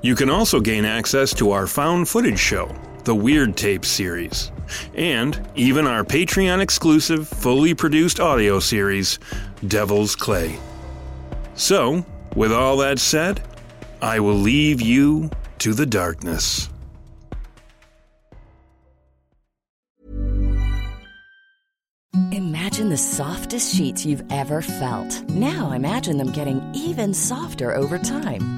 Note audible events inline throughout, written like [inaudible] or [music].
You can also gain access to our found footage show, the Weird Tape series, and even our Patreon exclusive, fully produced audio series, Devil's Clay. So, with all that said, I will leave you to the darkness. Imagine the softest sheets you've ever felt. Now imagine them getting even softer over time.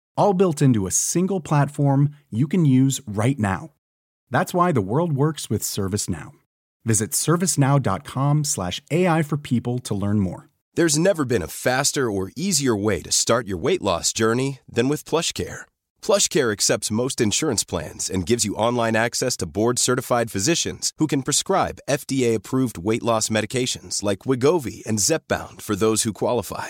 all built into a single platform you can use right now. That's why the world works with ServiceNow. Visit servicenow.com/slash AI for people to learn more. There's never been a faster or easier way to start your weight loss journey than with PlushCare. PlushCare accepts most insurance plans and gives you online access to board-certified physicians who can prescribe FDA-approved weight loss medications like Wegovy and Zepbound for those who qualify.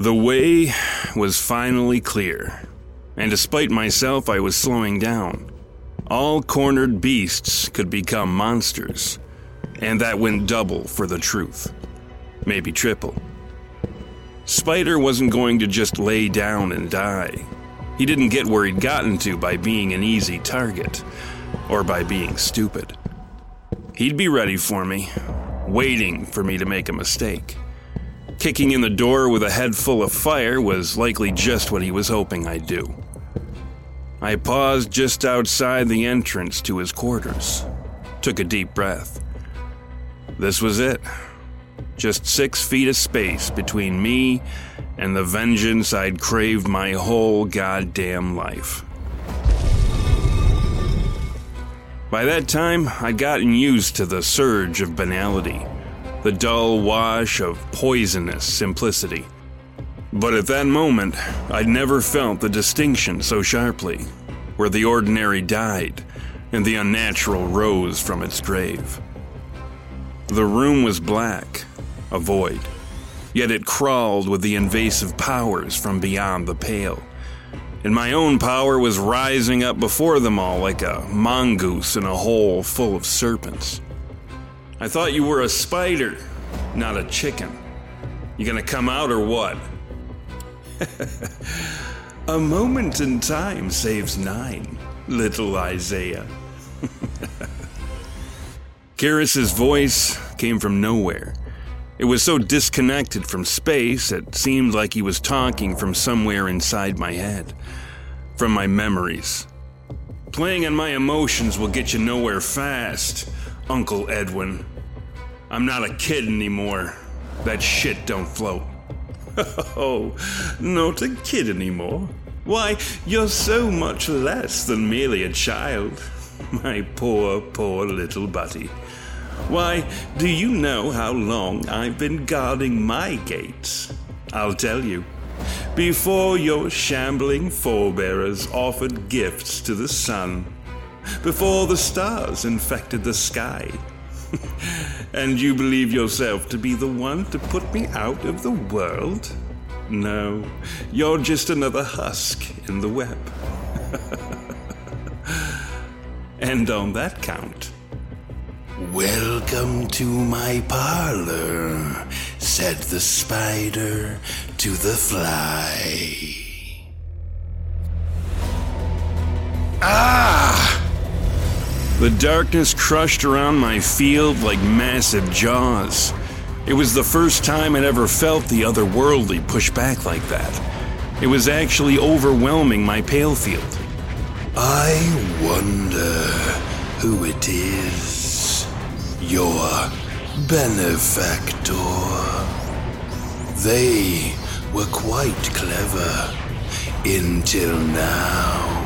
The way was finally clear, and despite myself, I was slowing down. All cornered beasts could become monsters, and that went double for the truth. Maybe triple. Spider wasn't going to just lay down and die. He didn't get where he'd gotten to by being an easy target, or by being stupid. He'd be ready for me, waiting for me to make a mistake. Kicking in the door with a head full of fire was likely just what he was hoping I'd do. I paused just outside the entrance to his quarters, took a deep breath. This was it. Just six feet of space between me and the vengeance I'd craved my whole goddamn life. By that time, I'd gotten used to the surge of banality, the dull wash of poisonous simplicity. But at that moment, I'd never felt the distinction so sharply, where the ordinary died and the unnatural rose from its grave. The room was black, a void, yet it crawled with the invasive powers from beyond the pale. And my own power was rising up before them all like a mongoose in a hole full of serpents. I thought you were a spider, not a chicken. You gonna come out or what? [laughs] a moment in time saves nine, little Isaiah. [laughs] Karis's voice came from nowhere. It was so disconnected from space, it seemed like he was talking from somewhere inside my head, from my memories. Playing on my emotions will get you nowhere fast, Uncle Edwin. I'm not a kid anymore. That shit don't float. [laughs] Oh, not a kid anymore. Why, you're so much less than merely a child. [laughs] My poor, poor little buddy. Why, do you know how long I've been guarding my gates? I'll tell you. Before your shambling forebearers offered gifts to the sun, before the stars infected the sky, and you believe yourself to be the one to put me out of the world? No, you're just another husk in the web. [laughs] and on that count, Welcome to my parlor, said the spider to the fly. Ah! The darkness crushed around my field like massive jaws. It was the first time I'd ever felt the otherworldly push back like that. It was actually overwhelming my pale field. I wonder who it is. Your benefactor. They were quite clever until now.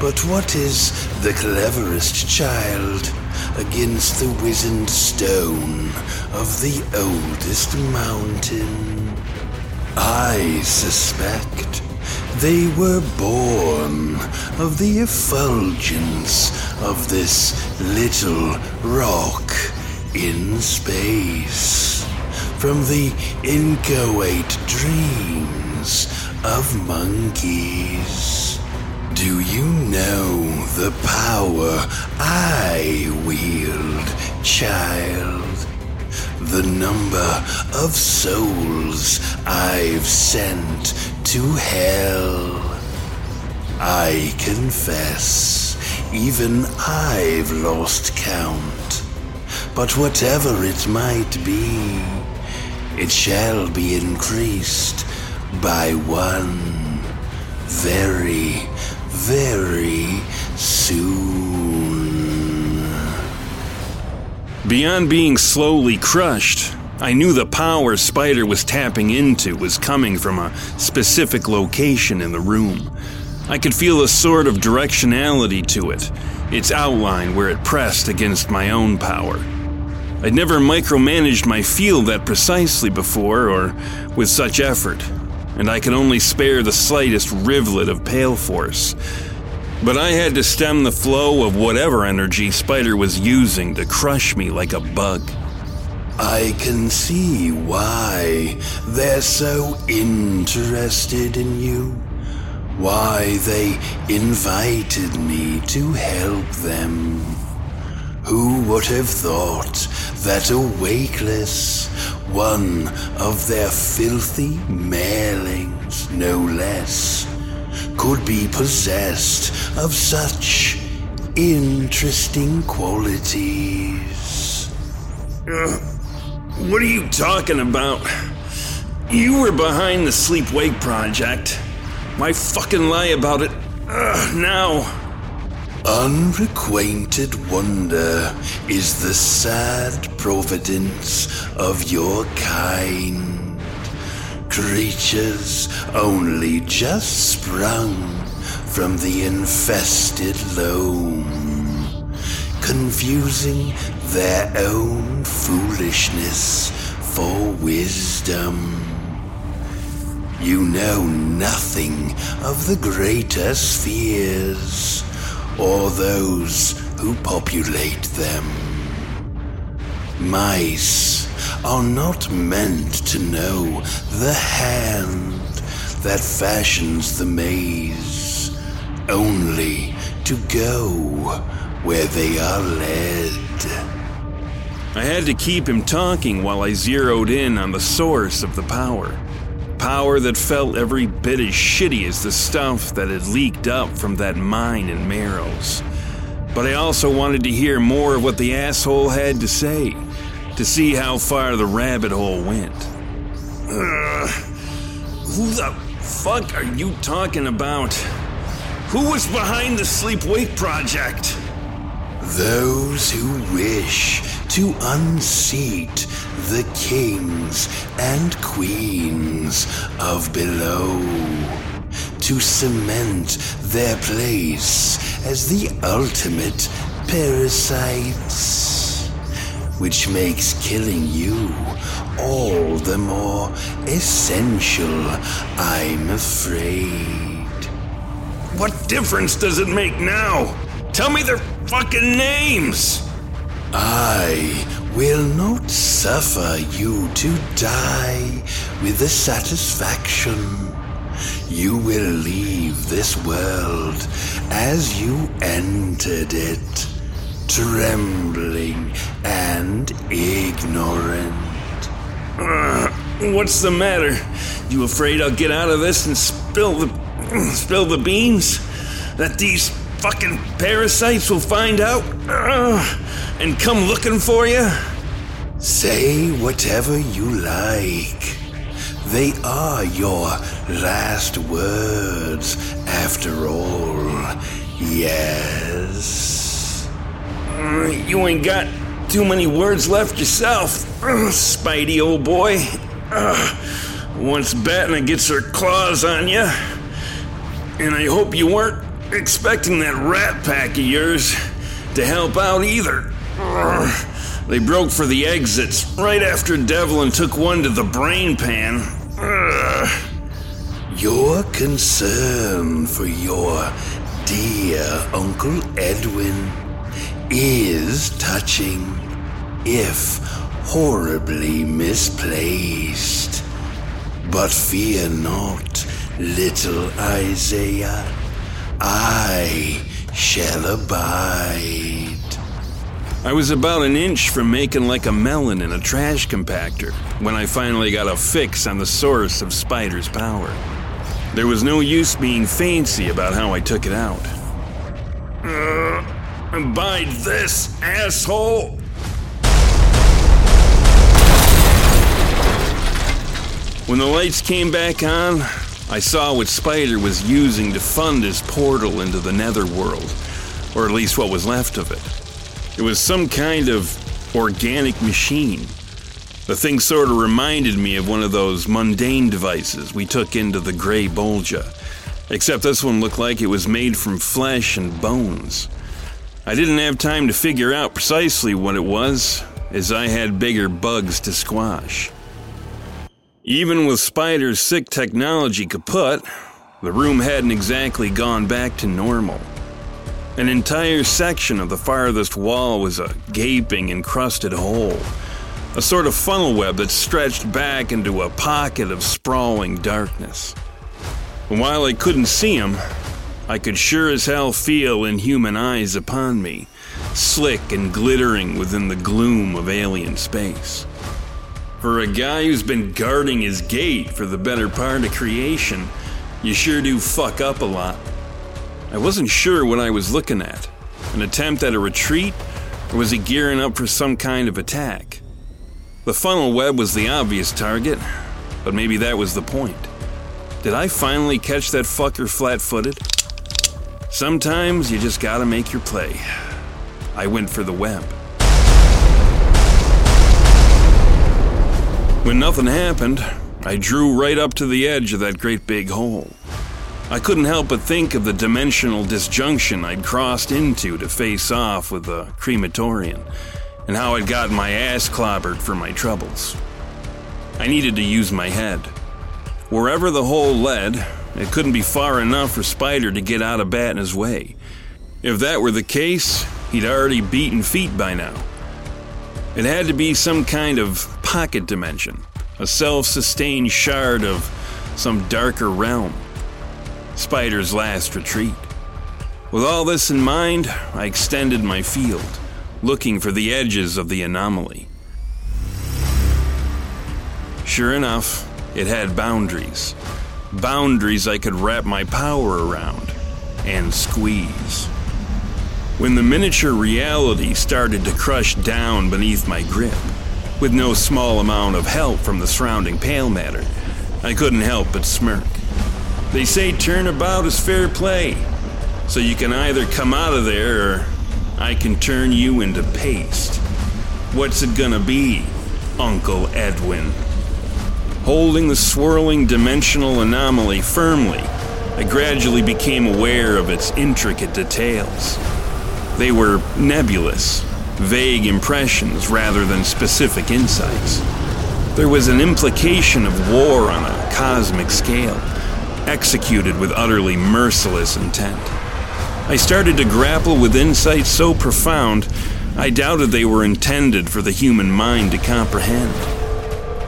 But what is the cleverest child against the wizened stone of the oldest mountain? I suspect they were born of the effulgence of this little rock in space, from the inchoate dreams of monkeys. Do you know the power I wield, child? The number of souls I've sent to hell. I confess, even I've lost count. But whatever it might be, it shall be increased by one very, very soon. Beyond being slowly crushed, I knew the power Spider was tapping into was coming from a specific location in the room. I could feel a sort of directionality to it, its outline where it pressed against my own power. I'd never micromanaged my field that precisely before or with such effort. And I could only spare the slightest rivulet of pale force. But I had to stem the flow of whatever energy Spider was using to crush me like a bug. I can see why they're so interested in you. Why they invited me to help them. Who would have thought that a Wakeless, one of their filthy mailings, no less, could be possessed of such interesting qualities? Uh, what are you talking about? You were behind the Sleep Wake project. Why fucking lie about it uh, now? Unrequited wonder is the sad providence of your kind. Creatures only just sprung from the infested loam, confusing their own foolishness for wisdom. You know nothing of the greater spheres or those who populate them. Mice are not meant to know the hand that fashions the maze, only to go where they are led. I had to keep him talking while I zeroed in on the source of the power. Power that felt every bit as shitty as the stuff that had leaked up from that mine in Marrows. But I also wanted to hear more of what the asshole had to say, to see how far the rabbit hole went. Uh, who the fuck are you talking about? Who was behind the Sleep Wake project? Those who wish to unseat the kings and queens of below, to cement their place as the ultimate parasites, which makes killing you all the more essential, I'm afraid. What difference does it make now? Tell me their fucking names! I will not suffer you to die with the satisfaction. You will leave this world as you entered it, trembling and ignorant. [clears throat] What's the matter? You afraid I'll get out of this and spill the [clears throat] spill the beans? That these fucking parasites will find out? Uh, and come looking for you? Say whatever you like. They are your last words, after all. Yes. Uh, you ain't got too many words left yourself, uh, Spidey old boy. Once Batna gets her claws on you. And I hope you weren't expecting that rat pack of yours to help out either. They broke for the exits right after Devlin took one to the brain pan. Your concern for your dear Uncle Edwin is touching, if horribly misplaced. But fear not, little Isaiah. I shall abide. I was about an inch from making like a melon in a trash compactor when I finally got a fix on the source of Spider's power. There was no use being fancy about how I took it out. Uh, abide this, asshole! When the lights came back on, I saw what Spider was using to fund his portal into the netherworld, or at least what was left of it. It was some kind of organic machine. The thing sort of reminded me of one of those mundane devices we took into the Grey Bolgia, except this one looked like it was made from flesh and bones. I didn't have time to figure out precisely what it was, as I had bigger bugs to squash. Even with Spider's sick technology kaput, the room hadn't exactly gone back to normal. An entire section of the farthest wall was a gaping, encrusted hole, a sort of funnel web that stretched back into a pocket of sprawling darkness. And while I couldn't see him, I could sure as hell feel inhuman eyes upon me, slick and glittering within the gloom of alien space. For a guy who's been guarding his gate for the better part of creation, you sure do fuck up a lot. I wasn't sure what I was looking at an attempt at a retreat, or was he gearing up for some kind of attack? The funnel web was the obvious target, but maybe that was the point. Did I finally catch that fucker flat footed? Sometimes you just gotta make your play. I went for the web. When nothing happened, I drew right up to the edge of that great big hole. I couldn't help but think of the dimensional disjunction I'd crossed into to face off with the crematorian, and how I'd gotten my ass clobbered for my troubles. I needed to use my head. Wherever the hole led, it couldn't be far enough for Spider to get out of Batna's way. If that were the case, he'd already beaten feet by now. It had to be some kind of pocket dimension, a self sustained shard of some darker realm. Spider's last retreat. With all this in mind, I extended my field, looking for the edges of the anomaly. Sure enough, it had boundaries. Boundaries I could wrap my power around and squeeze. When the miniature reality started to crush down beneath my grip, with no small amount of help from the surrounding pale matter, I couldn't help but smirk. They say turnabout is fair play, so you can either come out of there or I can turn you into paste. What's it gonna be, Uncle Edwin? Holding the swirling dimensional anomaly firmly, I gradually became aware of its intricate details. They were nebulous, vague impressions rather than specific insights. There was an implication of war on a cosmic scale, executed with utterly merciless intent. I started to grapple with insights so profound, I doubted they were intended for the human mind to comprehend.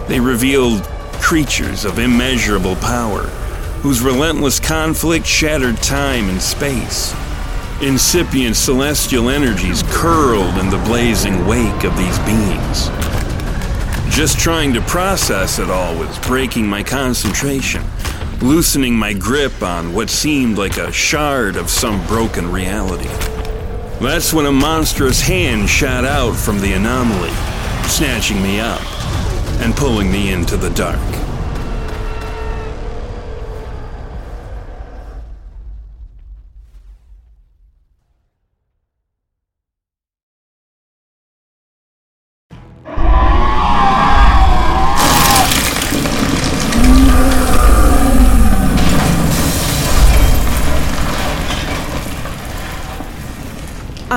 They revealed creatures of immeasurable power, whose relentless conflict shattered time and space. Incipient celestial energies curled in the blazing wake of these beings. Just trying to process it all was breaking my concentration, loosening my grip on what seemed like a shard of some broken reality. That's when a monstrous hand shot out from the anomaly, snatching me up and pulling me into the dark.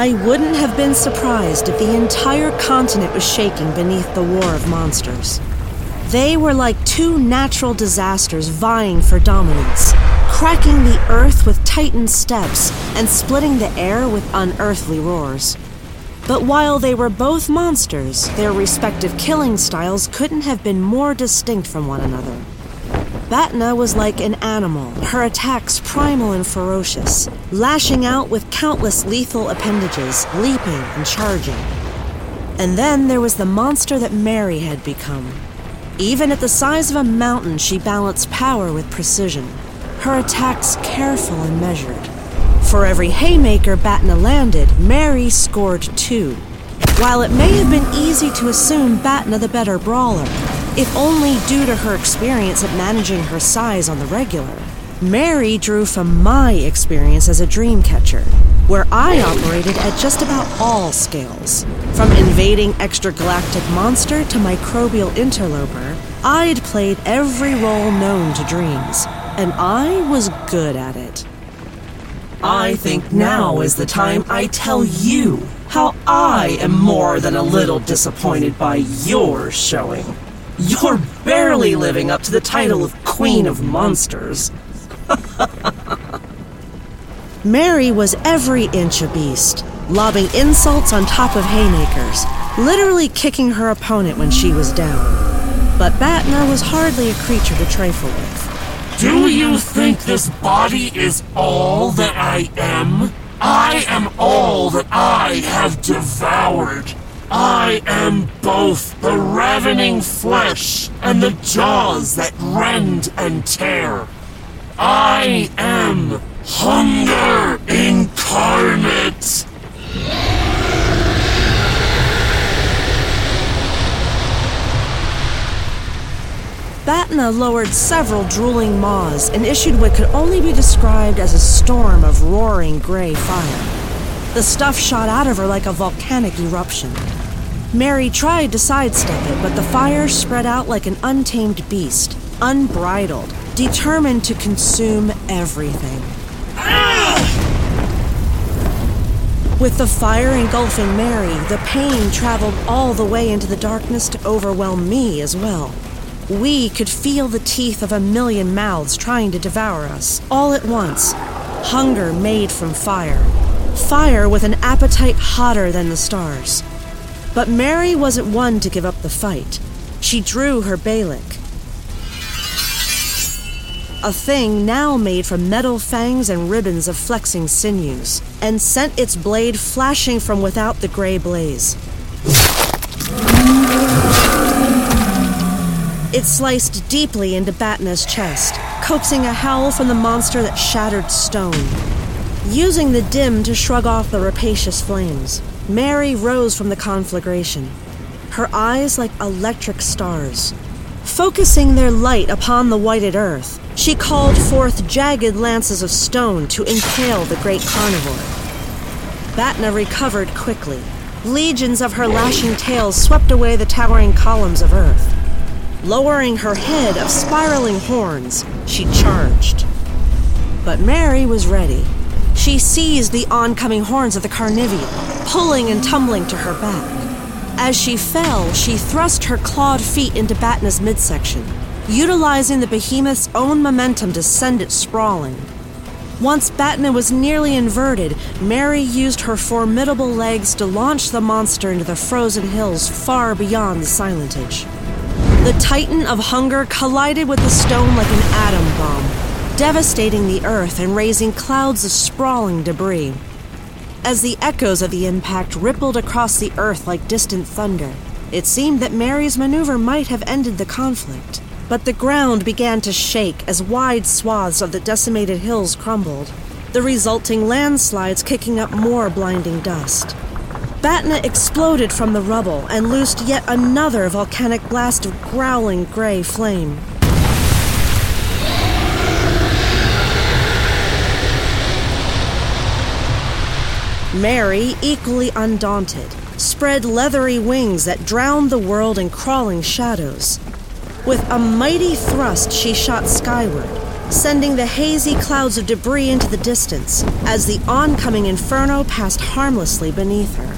I wouldn't have been surprised if the entire continent was shaking beneath the war of monsters. They were like two natural disasters vying for dominance, cracking the earth with titan steps and splitting the air with unearthly roars. But while they were both monsters, their respective killing styles couldn't have been more distinct from one another. Batna was like an animal, her attacks primal and ferocious, lashing out with countless lethal appendages, leaping and charging. And then there was the monster that Mary had become. Even at the size of a mountain, she balanced power with precision, her attacks careful and measured. For every haymaker Batna landed, Mary scored two. While it may have been easy to assume Batna the better brawler, if only due to her experience at managing her size on the regular. Mary drew from my experience as a dream catcher, where I operated at just about all scales. From invading extragalactic monster to microbial interloper, I'd played every role known to dreams, and I was good at it. I think now is the time I tell you how I am more than a little disappointed by your showing. You're barely living up to the title of Queen of Monsters. [laughs] Mary was every inch a beast, lobbing insults on top of haymakers, literally kicking her opponent when she was down. But Batna was hardly a creature to trifle with. Do you think this body is all that I am? I am all that I have devoured. I am both the ravening flesh and the jaws that rend and tear. I am hunger incarnate. Batna lowered several drooling maws and issued what could only be described as a storm of roaring gray fire. The stuff shot out of her like a volcanic eruption. Mary tried to sidestep it, but the fire spread out like an untamed beast, unbridled, determined to consume everything. With the fire engulfing Mary, the pain traveled all the way into the darkness to overwhelm me as well. We could feel the teeth of a million mouths trying to devour us, all at once. Hunger made from fire. Fire with an appetite hotter than the stars. But Mary wasn't one to give up the fight. She drew her Balik. A thing now made from metal fangs and ribbons of flexing sinews, and sent its blade flashing from without the gray blaze. It sliced deeply into Batna's chest, coaxing a howl from the monster that shattered stone. Using the dim to shrug off the rapacious flames, Mary rose from the conflagration, her eyes like electric stars. Focusing their light upon the whited earth, she called forth jagged lances of stone to impale the great carnivore. Batna recovered quickly. Legions of her lashing tails swept away the towering columns of earth. Lowering her head of spiraling horns, she charged. But Mary was ready. She seized the oncoming horns of the Carnivian, pulling and tumbling to her back. As she fell, she thrust her clawed feet into Batna's midsection, utilizing the behemoth's own momentum to send it sprawling. Once Batna was nearly inverted, Mary used her formidable legs to launch the monster into the frozen hills far beyond the Silentage. The Titan of Hunger collided with the stone like an atom bomb, devastating the earth and raising clouds of sprawling debris. As the echoes of the impact rippled across the earth like distant thunder, it seemed that Mary's maneuver might have ended the conflict. But the ground began to shake as wide swaths of the decimated hills crumbled, the resulting landslides kicking up more blinding dust. Batna exploded from the rubble and loosed yet another volcanic blast of growling gray flame. Mary, equally undaunted, spread leathery wings that drowned the world in crawling shadows. With a mighty thrust, she shot skyward, sending the hazy clouds of debris into the distance as the oncoming inferno passed harmlessly beneath her.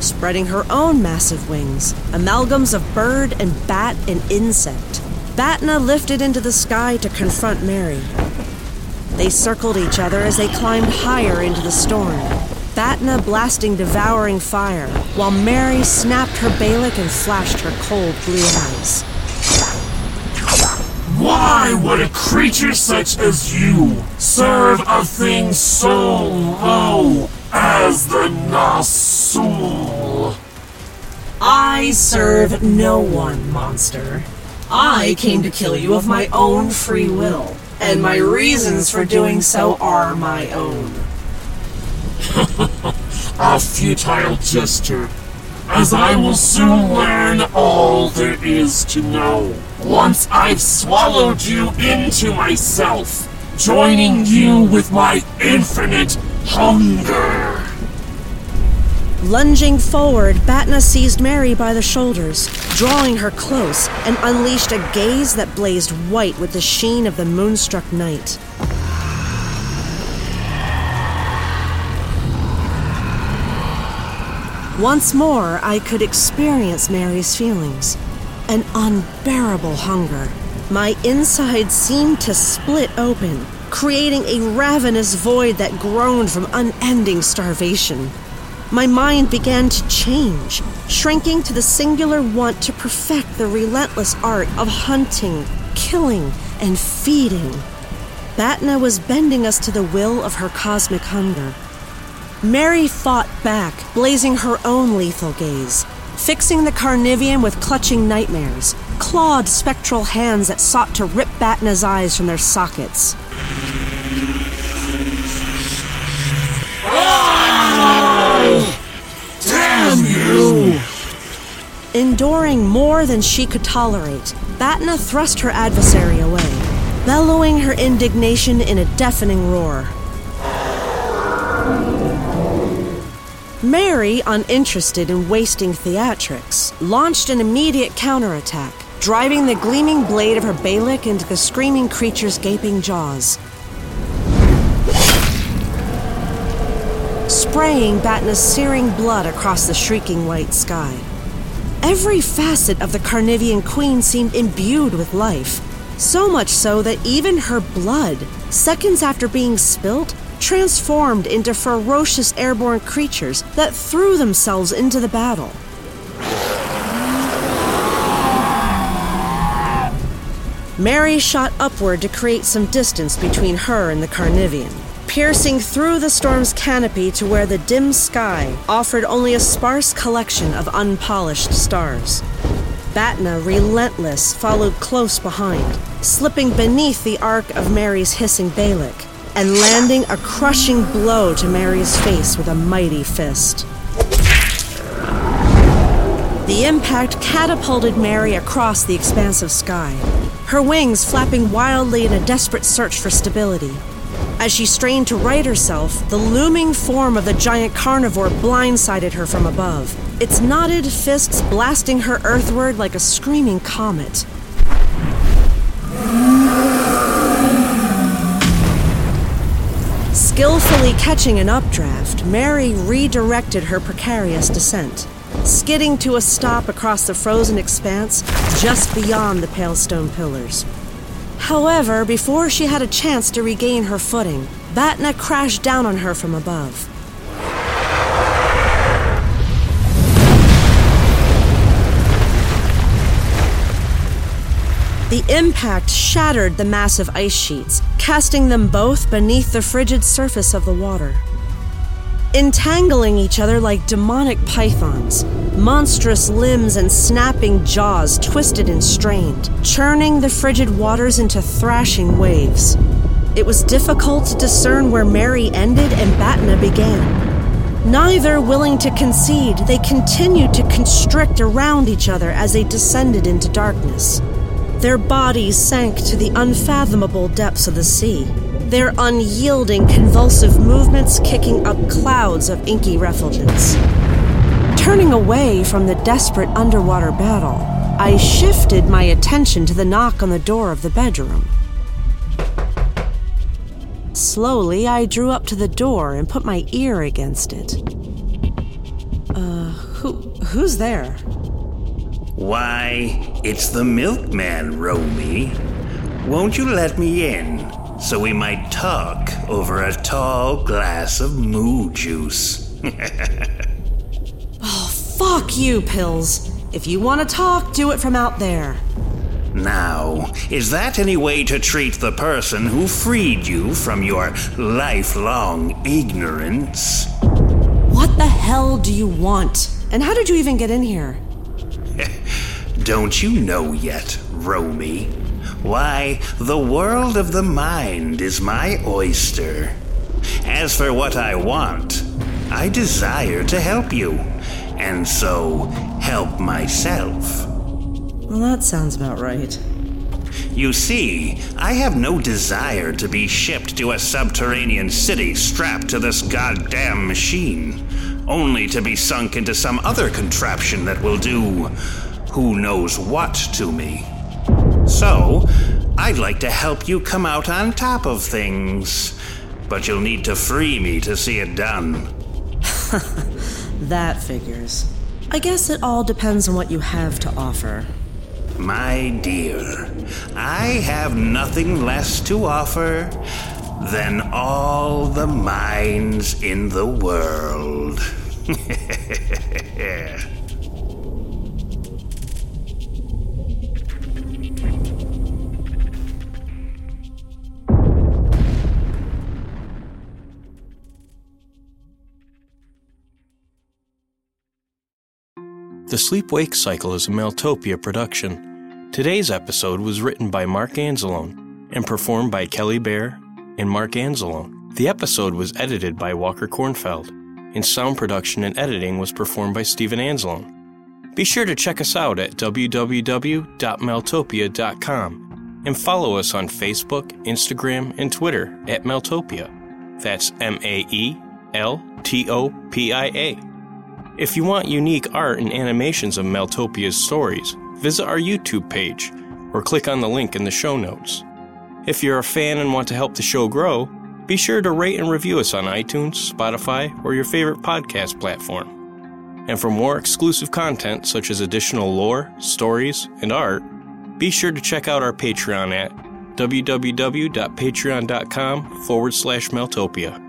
Spreading her own massive wings, amalgams of bird and bat and insect, Batna lifted into the sky to confront Mary. They circled each other as they climbed higher into the storm, Batna blasting devouring fire, while Mary snapped her Balik and flashed her cold blue eyes. Why would a creature such as you serve a thing so low as the Nasul? I serve no one, monster. I came to kill you of my own free will, and my reasons for doing so are my own. [laughs] a futile gesture, as I will soon learn all there is to know. Once I've swallowed you into myself, joining you with my infinite hunger. Lunging forward, Batna seized Mary by the shoulders, drawing her close, and unleashed a gaze that blazed white with the sheen of the moonstruck night. Once more, I could experience Mary's feelings. an unbearable hunger. My insides seemed to split open, creating a ravenous void that groaned from unending starvation. My mind began to change, shrinking to the singular want to perfect the relentless art of hunting, killing, and feeding. Batna was bending us to the will of her cosmic hunger. Mary fought back, blazing her own lethal gaze, fixing the Carnivian with clutching nightmares, clawed spectral hands that sought to rip Batna's eyes from their sockets. Damn you! Enduring more than she could tolerate, Batna thrust her adversary away, bellowing her indignation in a deafening roar. Mary, uninterested in wasting theatrics, launched an immediate counterattack, driving the gleaming blade of her Balik into the screaming creature's gaping jaws. Spraying Batna's searing blood across the shrieking white sky. Every facet of the Carnivian queen seemed imbued with life, so much so that even her blood, seconds after being spilt, transformed into ferocious airborne creatures that threw themselves into the battle. Mary shot upward to create some distance between her and the Carnivian, piercing through the storm's canopy to where the dim sky offered only a sparse collection of unpolished stars. Batna, relentless, followed close behind, slipping beneath the arc of Mary's hissing Balik and landing a crushing blow to Mary's face with a mighty fist. The impact catapulted Mary across the expansive sky, her wings flapping wildly in a desperate search for stability. As she strained to right herself, the looming form of the giant carnivore blindsided her from above, its knotted fists blasting her earthward like a screaming comet. Skillfully catching an updraft, Mary redirected her precarious descent, skidding to a stop across the frozen expanse just beyond the pale stone pillars. However, before she had a chance to regain her footing, Batna crashed down on her from above. The impact shattered the massive ice sheets, casting them both beneath the frigid surface of the water. Entangling each other like demonic pythons, monstrous limbs and snapping jaws twisted and strained, churning the frigid waters into thrashing waves. It was difficult to discern where Mary ended and Batna began. Neither willing to concede, they continued to constrict around each other as they descended into darkness. Their bodies sank to the unfathomable depths of the sea, their unyielding, convulsive movements kicking up clouds of inky refulgence. Turning away from the desperate underwater battle, I shifted my attention to the knock on the door of the bedroom. Slowly, I drew up to the door and put my ear against it. Uh, who, who's there? Why, it's the milkman, Romy. Won't you let me in so we might talk over a tall glass of moo juice? [laughs] oh, fuck you, Pills. If you want to talk, do it from out there. Now, is that any way to treat the person who freed you from your lifelong ignorance? What the hell do you want? And how did you even get in here? [laughs] Don't you know yet, Romy? Why, the world of the mind is my oyster. As for what I want, I desire to help you, and so help myself. Well, that sounds about right. You see, I have no desire to be shipped to a subterranean city strapped to this goddamn machine, only to be sunk into some other contraption that will do who knows what to me. So, I'd like to help you come out on top of things, but you'll need to free me to see it done. [laughs] that figures. I guess it all depends on what you have to offer. My dear, I have nothing less to offer than all the minds in the world. [laughs] The Sleep Wake Cycle is a Maeltopia production. Today's episode was written by Mark Anzalone and performed by Kelly Bair and Mark Anzalone. The episode was edited by Walker Kornfeld, and sound production and editing was performed by Steven Anzalone. Be sure to check us out at www.maeltopia.com and follow us on Facebook, Instagram, and Twitter at Maeltopia. That's M A E L T O P I A. If you want unique art and animations of Maeltopia's stories, visit our YouTube page or click on the link in the show notes. If you're a fan and want to help the show grow, be sure to rate and review us on iTunes, Spotify, or your favorite podcast platform. And for more exclusive content such as additional lore, stories, and art, be sure to check out our Patreon at www.patreon.com forward slash Maeltopia.